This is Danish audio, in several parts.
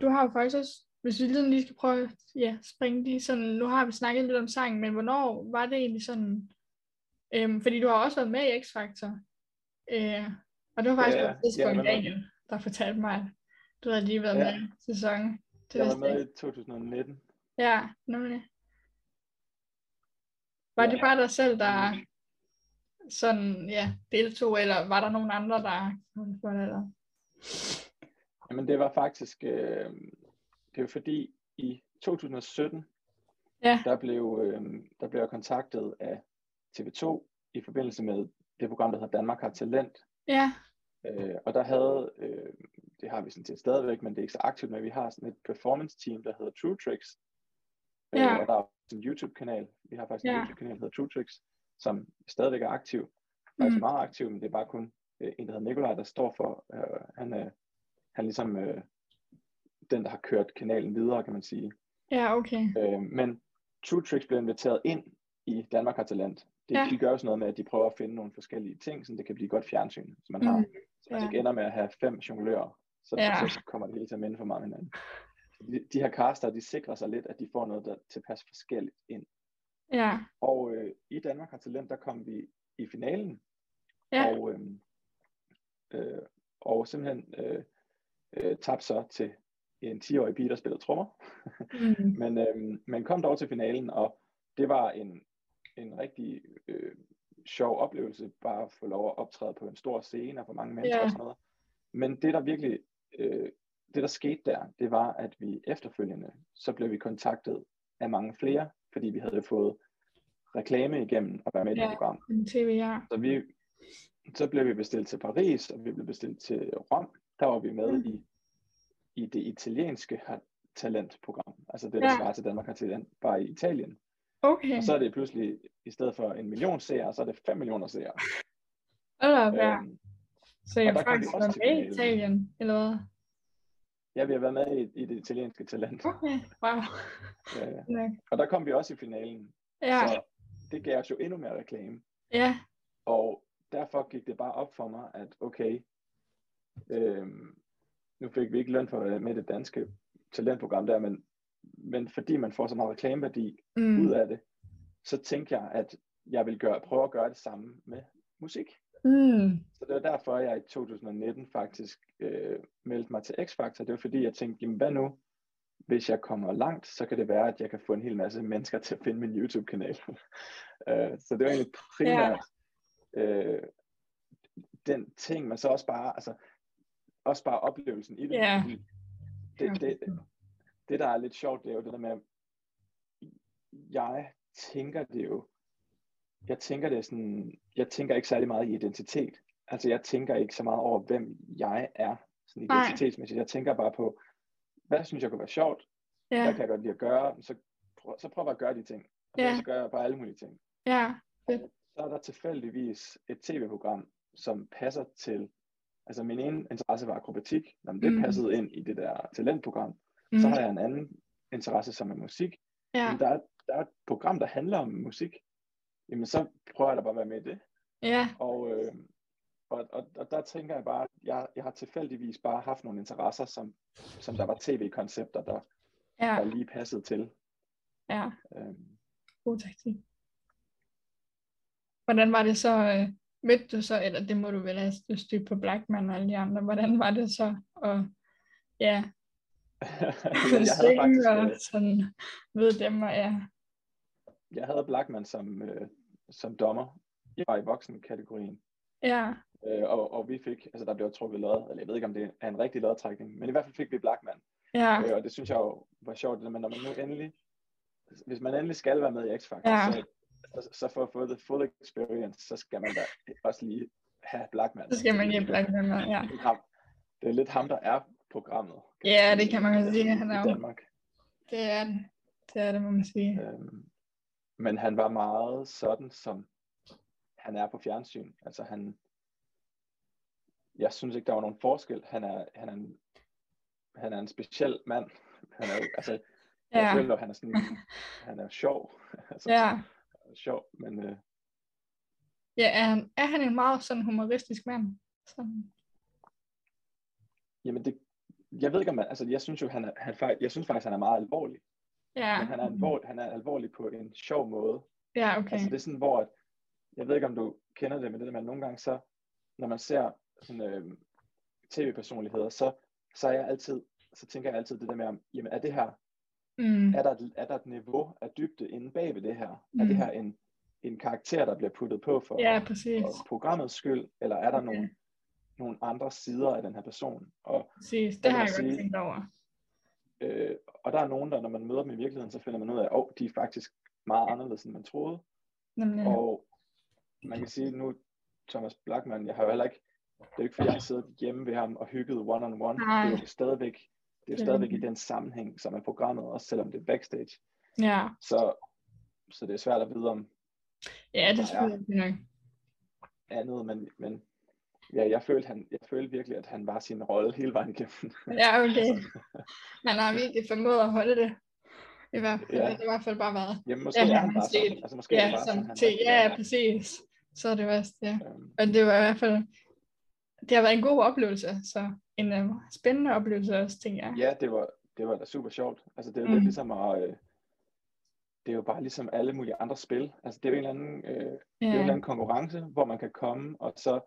du har jo faktisk også, hvis vi lige, skal prøve at ja, springe lige sådan, nu har vi snakket lidt om sangen, men hvornår var det egentlig sådan, øhm, fordi du har også været med i X-Factor, øh, og det var faktisk Ja, på et tidspunkt ja, Daniel, der fortalte mig, at du havde lige været Ja. med i sæsonen. Det Jeg var med i 2019. Ja, nemlig. Var det Ja. bare dig selv, der sådan, ja, deltog, eller var der nogen andre, der det, eller? Jamen det var faktisk, øh, det var fordi i 2017, Ja, der blev, øh, der blev jeg kontaktet af TV2 i forbindelse med det program, der hedder Danmark har talent. ja, Øh, og der havde, øh, det har vi sådan set stadigvæk, men det er ikke så aktivt, men vi har sådan et performance team, der hedder True Tricks. Øh, Ja. og der er også en YouTube-kanal. Vi har faktisk en Ja. YouTube-kanal, der hedder True Tricks, som stadigvæk er aktiv. Faktisk Mm. meget aktiv, men det er bare kun øh, en, der hedder Nikolaj, der står for. Øh, han, er, han ligesom øh, den, der har kørt kanalen videre, kan man sige. ja, okay. Øh, men True Tricks blev inviteret ind i Danmark har talent. Det, Ja. De gør jo sådan noget med, at de prøver at finde nogle forskellige ting, så det kan blive godt fjernsyn, som man har. Mm, Så hvis ja. ikke ender med at have fem jonglører, så, Ja. så kommer det hele til at minde for meget hinanden. De, de her caster, de sikrer sig lidt, at de får noget, der tilpas forskelligt ind. Ja, Og øh, i Danmark har talent, der kom vi i finalen, ja, og, øh, øh, og simpelthen øh, øh, tabte så til en 10-årig pige, der spiller trommer. mm, Men øh, man kom dog til finalen, og det var en, en rigtig øh, sjov oplevelse, bare at få lov at optræde på en stor scene og for mange mennesker Ja. og sådan noget. Men det der virkelig, øh, det der skete der, det var, at vi efterfølgende, så blev vi kontaktet af mange flere, fordi vi havde fået reklame igennem at være med i Ja. det program. tv, ja. Så, vi, så blev vi bestilt til Paris, og vi blev bestilt til Rom. Der var vi med Mm. i, i det italienske talentprogram. Altså det, der Ja. svarer til Danmark har talent, bare i Italien. Okay, Og så er det pludselig, i stedet for en million seere, så er det 5 millioner seere. hold op, ja. Øhm, Så jeg faktisk var med i. Italien, eller hvad? ja, vi har været med i, i det italienske talent. Okay, wow. Øh, Ja, og der kom vi også i finalen. ja, Så det gav os jo endnu mere reklame. ja, Og derfor gik det bare op for mig, at okay, øhm, nu fik vi ikke løn for være med det danske talentprogram der, men, men fordi man får så meget reklameværdi mm, ud af det, så tænkte jeg, at jeg vil gøre, prøve at gøre det samme med musik. mm, Så det var derfor, jeg i 2019 faktisk øh, meldte mig til X-Factor. Det var fordi, jeg tænkte, jamen hvad nu, hvis jeg kommer langt, så kan det være, at jeg kan få en hel masse mennesker til at finde min YouTube-kanal. øh, så det var egentlig primært øh, den ting, men så også bare, altså, også bare oplevelsen i det. Ja. Fordi Det, det, det, der er lidt sjovt, det er jo det der med, jeg tænker det jo, jeg tænker det sådan, jeg tænker ikke særlig meget i identitet. Altså jeg tænker ikke så meget over, hvem jeg er, sådan identitetsmæssigt. Jeg tænker bare på, hvad synes jeg kunne være sjovt, hvad ja, kan jeg godt lide at gøre, så, prøv, så prøver jeg at gøre de ting. Og så, Ja. så gør jeg bare alle mulige ting. ja, Så er der tilfældigvis et tv-program, som passer til, altså min ene interesse var akrobatik, Jamen, det Mm. passede ind i det der talentprogram. mm, Så har jeg en anden interesse, som er musik. ja, Men der er, der er et program, der handler om musik. Jamen så prøver jeg da bare at være med i det. ja, Og, øh, og, og, og der tænker jeg bare, at jeg, jeg har tilfældigvis bare haft nogle interesser, som, som der var tv-koncepter, der, ja, der lige passede til. ja, Øhm, god taktik. Hvordan var det så, øh, mødte du så, eller det må du vel have stødt på Blackman og alle de andre, hvordan var det så, og ja, jeg, havde faktisk, og øh, sådan, ved dem, og ja, jeg havde Blackman som, øh, som dommer. Jeg var i voksenkategorien. ja, Øh, og, og vi fik, altså der blev trukket lod, eller jeg ved ikke om det er en rigtig lodtrækning, men i hvert fald fik vi Blackman. ja, Øh, og det synes jeg jo var sjovt, men når man nu endelig, hvis man endelig skal være med i X-Factor, Ja. så, så, så for at få the full experience, så skal man da også lige have Blackman. så skal man lige Blackman med, ja. Det er ham, det er lidt ham, der er programmet. Ja, det kan man godt sige. Han er jo- Danmark. Det er det, det er det, må man sige. Øhm, men han var meget sådan, som han er på fjernsyn. Altså han, jeg synes ikke, der var nogen forskel. Han er, han er, en, han er en speciel mand. Han er, jo- altså, jeg Ja, føler, han er sådan, han er sjov. altså, ja, sjov, men øh, ja er, han, er han en meget sådan humoristisk mand? Sådan, jamen det, jeg ved ikke om man, altså jeg synes jo, han er, han, jeg synes faktisk, han er meget alvorlig. Ja. Men han er, alvorlig, han er alvorlig på en sjov måde. Ja, okay. Altså det er sådan, hvor, at, jeg ved ikke om du kender det, men det der med, nogle gange så, når man ser sådan, øh, tv-personligheder, så, så er jeg altid, så tænker jeg altid det der med, om, jamen er det her, Mm. er der, et- er der et niveau af dybde inde bag ved det her? Er Mm. det her en, en karakter, der bliver puttet på for, Ja, præcis. for programmets skyld, eller er der Okay. nogle, nogle andre sider af den her person? Og, Præcis. Det har jeg godt tænkt over. øh, og der er nogen, der når man møder dem i virkeligheden, så finder man ud af, at oh, de er faktisk meget anderledes, end man troede. Nemlig. Og man kan sige nu, Thomas Blackman, jeg har jo heller ikke, det er jo ikke fordi, jeg har siddet hjemme ved ham og hygget one on one. Det er jo stadigvæk, det er stadigvæk i den sammenhæng, som er programmet, også selvom det er backstage. Ja. Så, så det er svært at vide om Ja, det er- jeg nok. andet, men, men ja, jeg følte, han, jeg følte virkelig, at han var sin rolle hele vejen igennem. Ja, okay. Han har virkelig formået at holde det. I hvert fald, Ja. det har i hvert fald bare været. Jamen, måske Ja, er han bare sådan. Altså, måske Ja, bare som sådan, til, ja, præcis. Så er det værst, ja. Øhm, Og det var i hvert fald, det har været en god oplevelse, så en uh, spændende oplevelse også, tænker jeg. Ja, det var, det var da super sjovt. Altså, det er jo Mm. lidt ligesom at, øh, det er jo bare ligesom alle mulige andre spil. Altså, det er jo en eller anden, øh, det er jo en eller anden konkurrence, hvor man kan komme, og så,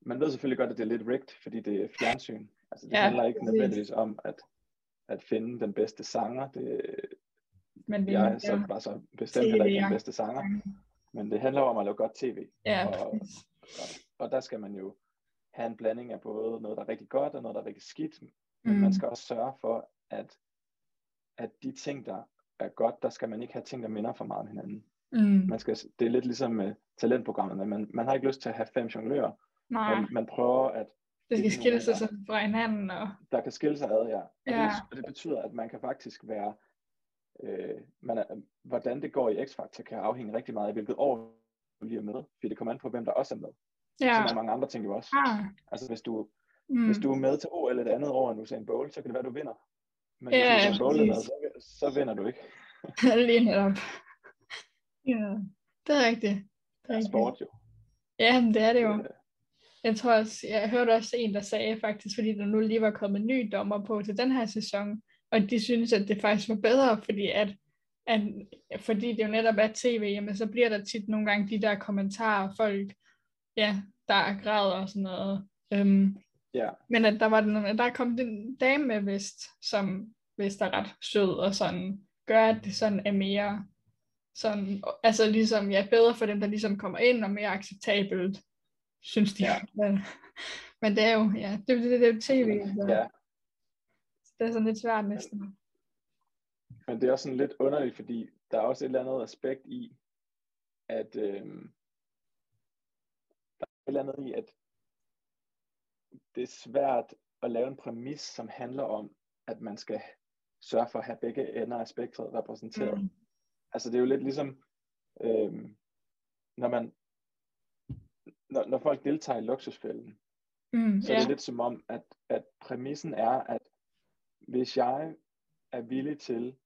man ved selvfølgelig godt, at det er lidt rigged, fordi det er fjernsyn. Altså, det Ja, handler ikke præcis. nødvendigvis om at, at finde den bedste sanger. Det, Men det, jeg er så bare så bestemt heller ikke TV, den bedste sanger, men det handler om at lave godt tv. ja, og-. Og, og der skal man jo have en blanding af både noget, der er rigtig godt, og noget, der er rigtig skidt. Men Mm. man skal også sørge for, at, at de ting, der er godt, der skal man ikke have ting, der minder for meget om hinanden. Mm. Man skal, det er lidt ligesom med talentprogrammerne. Man, man har ikke lyst til at have fem jonglører, Nej, men man prøver, at det skal skille sig fra hinanden. Og, der kan skille sig ad, ja. Og, Ja. Det, og det betyder, at man kan faktisk være, øh, man er, hvordan det går i X-Factor, kan afhænge rigtig meget af, hvilket år du lige er med. Fordi det kommer an på, hvem der også er med. Ja. Er mange andre ting jo også. Ah, Altså hvis du, mm. Hvis du er med til OL et andet år end Usain Bolt, så kan det være, du vinder. Men Ja, hvis Bolt er præcis. så, så vinder du ikke. Lige netop. Ja, det er rigtigt. Det er rigtigt. sport jo. Ja, men det er det jo. Øh, Jeg tror også, jeg hørte også en, der sagde faktisk, fordi der nu lige var kommet nye dommer på til den her sæson, og de synes, at det faktisk var bedre, fordi at, at fordi det jo netop er tv, jamen så bliver der tit nogle gange de der kommentarer, folk, ja, der er græder og sådan noget. Øhm, Ja, men at der var den, der kom den dame med vist, som vist er ret sød og sådan, gør, at det sådan er mere sådan, altså ligesom, ja, bedre for dem, der ligesom kommer ind, og mere acceptabelt, synes de. Ja. Men, men det er jo, ja, det, det, det er jo tv, så ja, det er sådan lidt svært næsten. men det er også sådan lidt underligt, fordi der er også et eller andet aspekt i, at øh, eller andet i, at det er svært at lave en præmis, som handler om, at man skal sørge for at have begge ender af spektret repræsenteret. Mm. Altså det er jo lidt ligesom, øh, når man, når, når folk deltager i luksusfælden, Mm, så er ja, det lidt som om, at, at præmissen er, at hvis jeg er villig til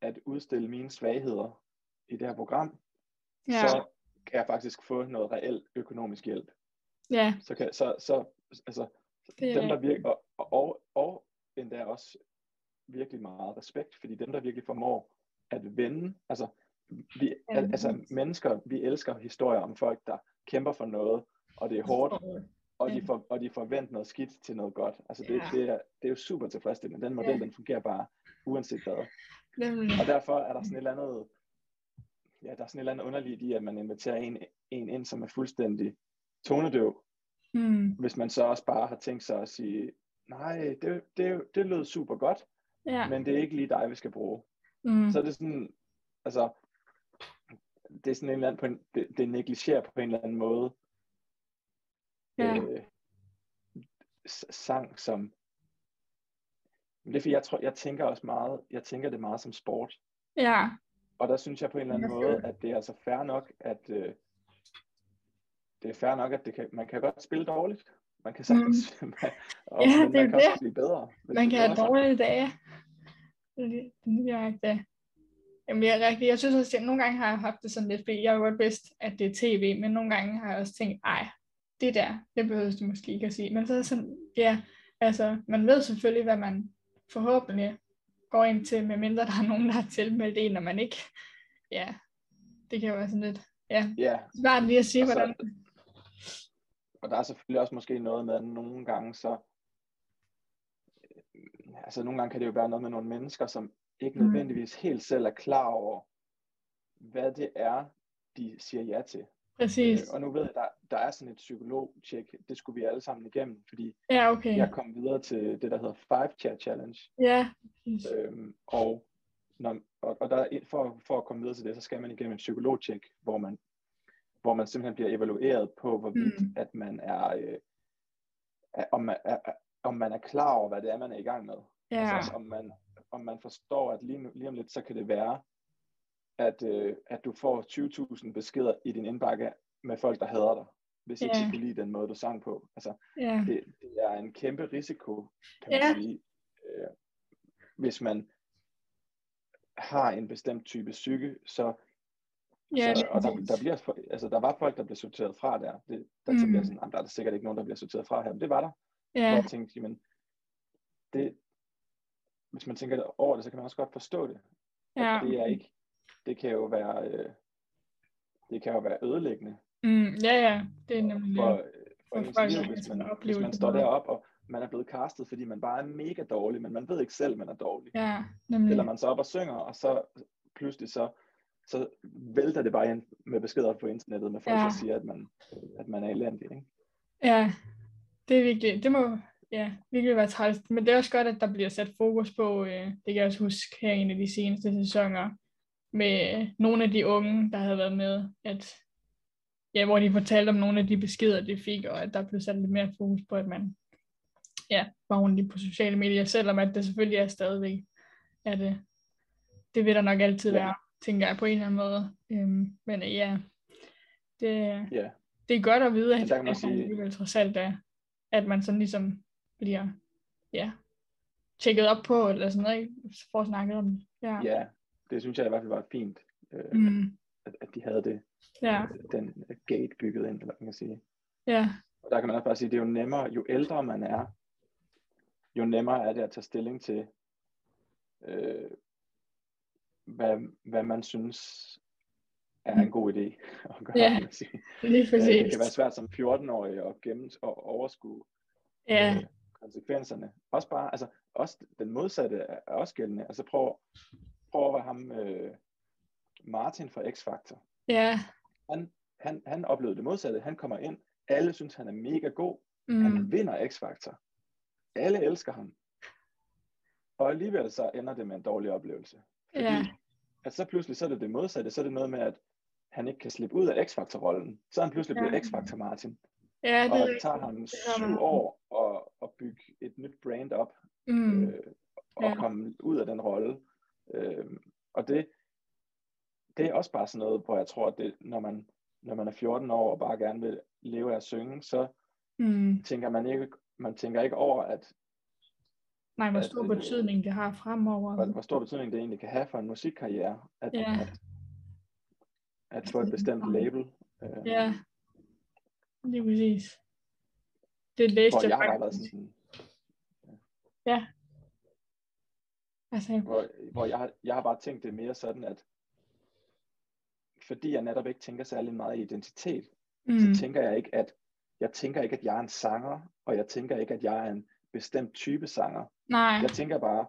at udstille mine svagheder i det her program, ja, så kan jeg faktisk få noget reelt økonomisk hjælp. Ja, Så, kan, så, så altså, det dem der virker, og, og, og, og endda også virkelig meget respekt, fordi dem der virkelig formår at vende, altså, vi, Ja, al, altså mennesker, vi elsker historier om folk, der kæmper for noget, og det er hårdt, og de, for, og de forventer noget skidt til noget godt. Altså det, Ja. det, er, det er jo super tilfredsstillende. Den model, Ja. den fungerer bare uanset hvad. Nemlig. Og derfor er der sådan et eller andet, ja, der er sådan et eller andet underligt i, at man inviterer en, en ind, som er fuldstændig tonedøv, Mm, hvis man så også bare har tænkt sig at sige, nej, det, det, det lød super godt, ja, men det er ikke lige dig, vi skal bruge. mm, Så er det sådan, altså, det er sådan en eller anden, på en, det, det negligerer på en eller anden måde, ja, øh, sang som, det er fordi, jeg tror, jeg tænker også meget, jeg tænker det meget som sport. ja, Og der synes jeg på en eller anden måde, at det er altså fair nok, at øh, det er fair nok, at det kan, man kan godt spille dårligt. Man kan sagtens, man, og, Mm. Ja, det er man kan det. også blive bedre. man kan have dårlige dage. Det er. Jamen, jeg, er rigtig, jeg synes også, at nogle gange har jeg haft det sådan lidt, fordi jeg har jo godt vidst, at det er tv, men nogle gange har jeg også tænkt, ej, det der, det behøver du måske ikke at sige. Men så er sådan, ja, Altså, man ved selvfølgelig, hvad man forhåbentlig går ind til, medmindre der er nogen, der har tilmeldt en, når man ikke, ja, det kan jo være sådan lidt, ja, Ja, svært lige at sige, Og så- hvordan, og der er selvfølgelig også måske noget med, at nogle gange så, øh, altså nogle gange kan det jo være noget med nogle mennesker, som ikke Mm. nødvendigvis helt selv er klar over, hvad det er, de siger ja til. præcis. Øh, og nu ved jeg, der, der er sådan et psykologtjek, det skulle vi alle sammen igennem, fordi Ja, okay. jeg kom videre til det, der hedder Five Chat Challenge, Ja, præcis. øhm, og, når, og, og der, er for, for at komme videre til det, så skal man igennem et psykologtjek, hvor man, hvor man simpelthen bliver evalueret på, hvorvidt Mm. at man er, øh, er, om, man er, om man er klar over, hvad det er, man er i gang med. Ja, Altså, om man, om man forstår, at lige, nu, lige om lidt, så kan det være, at, øh, at du får 20.000 beskeder i din indbakke med folk, der hader dig, hvis ikke de kan lide den måde, du sang på. Altså, ja, det, det er en kæmpe risiko, kan man Ja. sige, øh, hvis man har en bestemt type psyke, så, ja, så og der, der, bliver, altså, der var folk, der blev sorteret fra der. Det, der Mm. tænkte jeg sådan, "Jamen, der er der sikkert ikke nogen, der bliver sorteret fra her, men det var der. Hvor ja, jeg tænkte, jamen, det, hvis man tænker over det, så kan man også godt forstå det. Ja. det er ikke, det kan jo være, øh, det kan jo være ødelæggende Mm, ja, ja, det er nemlig for, for For ens folk, liv, hvis man, hvis man står derop og man er blevet castet, fordi man bare er mega dårlig, men man ved ikke selv, man er dårlig. Ja, nemlig. Eller man så op og synger, og så pludselig så, så vælter det bare ind med beskeder på internettet med folk, Ja. der siger, at man, at man er elendig. Ikke? Ja, det er virkelig, det må ja, virkelig være træls. Men det er også godt, at der bliver sat fokus på, øh, det kan jeg også huske her i en af de seneste sæsoner, med nogle af de unge, der havde været med, at ja, hvor de fortalte om nogle af de beskeder, de fik, og at der blev sat lidt mere fokus på, at man ja, var ordentlig på sociale medier, selvom at det selvfølgelig er stadigvæk, at det, det vil der nok altid Ja. være, tænker jeg på en eller anden måde. Øhm, men øh, ja, det, Ja, det er godt at vide, at at man sige- alligevel trods alt er, at man sådan ligesom bliver, ja, tjekket op på, eller sådan noget, ikke? For at snakke om det. Ja. ja, det synes jeg i hvert fald var fint, øh, Mm, at, at de havde det, ja, den gate bygget ind, eller hvad man kan sige. ja, Og der kan man også bare sige, det er jo nemmere, jo ældre man er, jo nemmere er det at tage stilling til, øh, hvad, hvad man synes er en god idé at gøre. Ja, lige Øh, præcis. Det kan være svært som 14-årig at gemme og overskue Ja, øh, konsekvenserne. Også bare, altså, også den modsatte er også gældende. Altså prøv, prøv at være ham, øh, Martin fra X-Factor. ja, Han, han, han oplevede det modsatte. Han kommer ind, alle synes, han er mega god. mm, Han vinder X-Factor. Alle elsker ham. Og alligevel så ender det med en dårlig oplevelse. Fordi ja, at så pludselig så er det det modsatte. Så er det noget med, at han ikke kan slippe ud af X-Factor-rollen. Så er han pludselig blevet Ja. X-Factor Martin. ja, det Og det tager ham syv år at, at bygge et nyt brand op. mm, øh, og Ja. komme ud af den rolle. Øh, og det, det er også bare sådan noget, hvor jeg tror, at det, når, man, når man er 14 år og bare gerne vil leve af at synge, så mm. tænker man ikke, man tænker ikke over, at Nej, hvor at, stor øh, betydning det har fremover. hvor, hvor stor betydning det egentlig kan have for en musikkarriere, at, Ja. at, at få et bestemt label. Øh, Ja, lige præcis. Det læste jeg jeg har bare været faktisk. sådan, Altså, hvor, hvor jeg, har, jeg har bare tænkt det mere sådan, at fordi jeg netop ikke tænker særlig meget i identitet, mm, så tænker jeg ikke, at jeg tænker ikke, at jeg er en sanger, og jeg tænker ikke, at jeg er en bestemt type sanger. nej, Jeg tænker bare,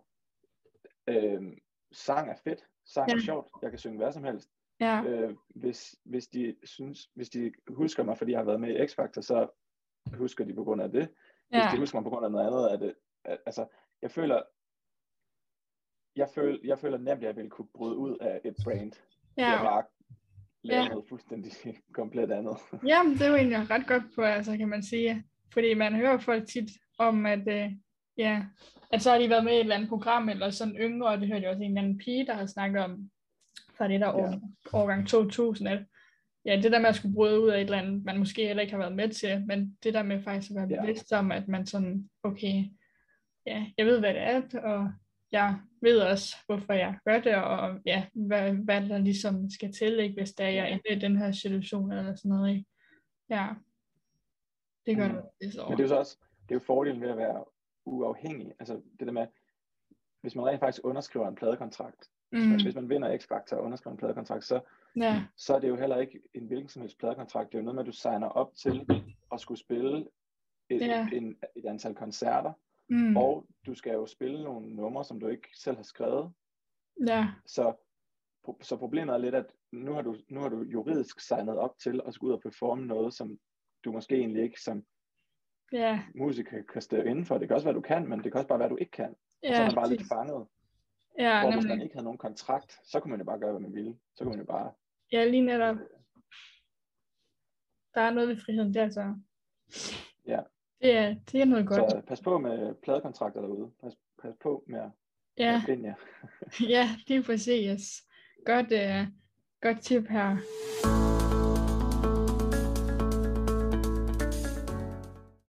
øh, sang er fedt, sang er Ja. sjovt, jeg kan synge hvad som helst. ja, Øh, hvis, hvis, de synes, hvis de husker mig, fordi jeg har været med i X-Factor, så husker de på grund af det. Hvis ja, de husker mig på grund af noget andet, er det, altså, jeg føler, jeg føler, jeg føler nemt, at jeg ville kunne bryde ud af et brand. Ja. Jeg bare lave Ja. noget fuldstændig komplet andet. Jamen, det er jo egentlig ret godt på, altså, kan man sige. Fordi man hører folk tit om, at, øh, ja, at så har de været med i et eller andet program, eller sådan yngre, og det hørte jeg også en eller anden pige, der har snakket om, fra det der år, Ja. årgang 2000, at ja, det der med at skulle bryde ud af et eller andet, man måske heller ikke har været med til, men det der med faktisk at være Ja. bevidst om, at man sådan, okay, ja, jeg ved, hvad det er, og jeg ved også, hvorfor jeg gør det, og ja, hvad, hvad der ligesom skal til, ikke, hvis der er, jeg ender i den her situation, eller sådan noget, ikke? Ja, det gør Mm. det. det så. Men det er jo så også, det er jo fordelen ved at være uafhængig. Altså det der med, hvis man rent faktisk underskriver en pladekontrakt, Mm. mm. hvis man vinder X-Factor og underskriver en pladekontrakt, så, Ja, så er det jo heller ikke en hvilken som helst pladekontrakt. Det er jo noget med, at du signer op til at skulle spille et, Ja. en, et antal koncerter, mm. og du skal jo spille nogle numre, som du ikke selv har skrevet. ja, Så, så problemet er lidt, at nu har, du, nu har du juridisk signet op til at skulle ud og performe noget, som du måske egentlig ikke som ja, musiker kan stå inden for. Det kan også være, du kan, men det kan også bare være, du ikke kan. Ja, så er man bare lidt fanget. ja, Hvor hvis man nemlig. ikke havde nogen kontrakt, så kunne man jo bare gøre, hvad man ville. Så kunne man jo bare... Ja, lige netop. Der er noget ved friheden der, så. Ja. Det er, det er noget godt. Så pas på med pladekontrakter derude. Pas, pas på med at Ja, jer. ja, lige præcis. Godt, uh, godt tip her.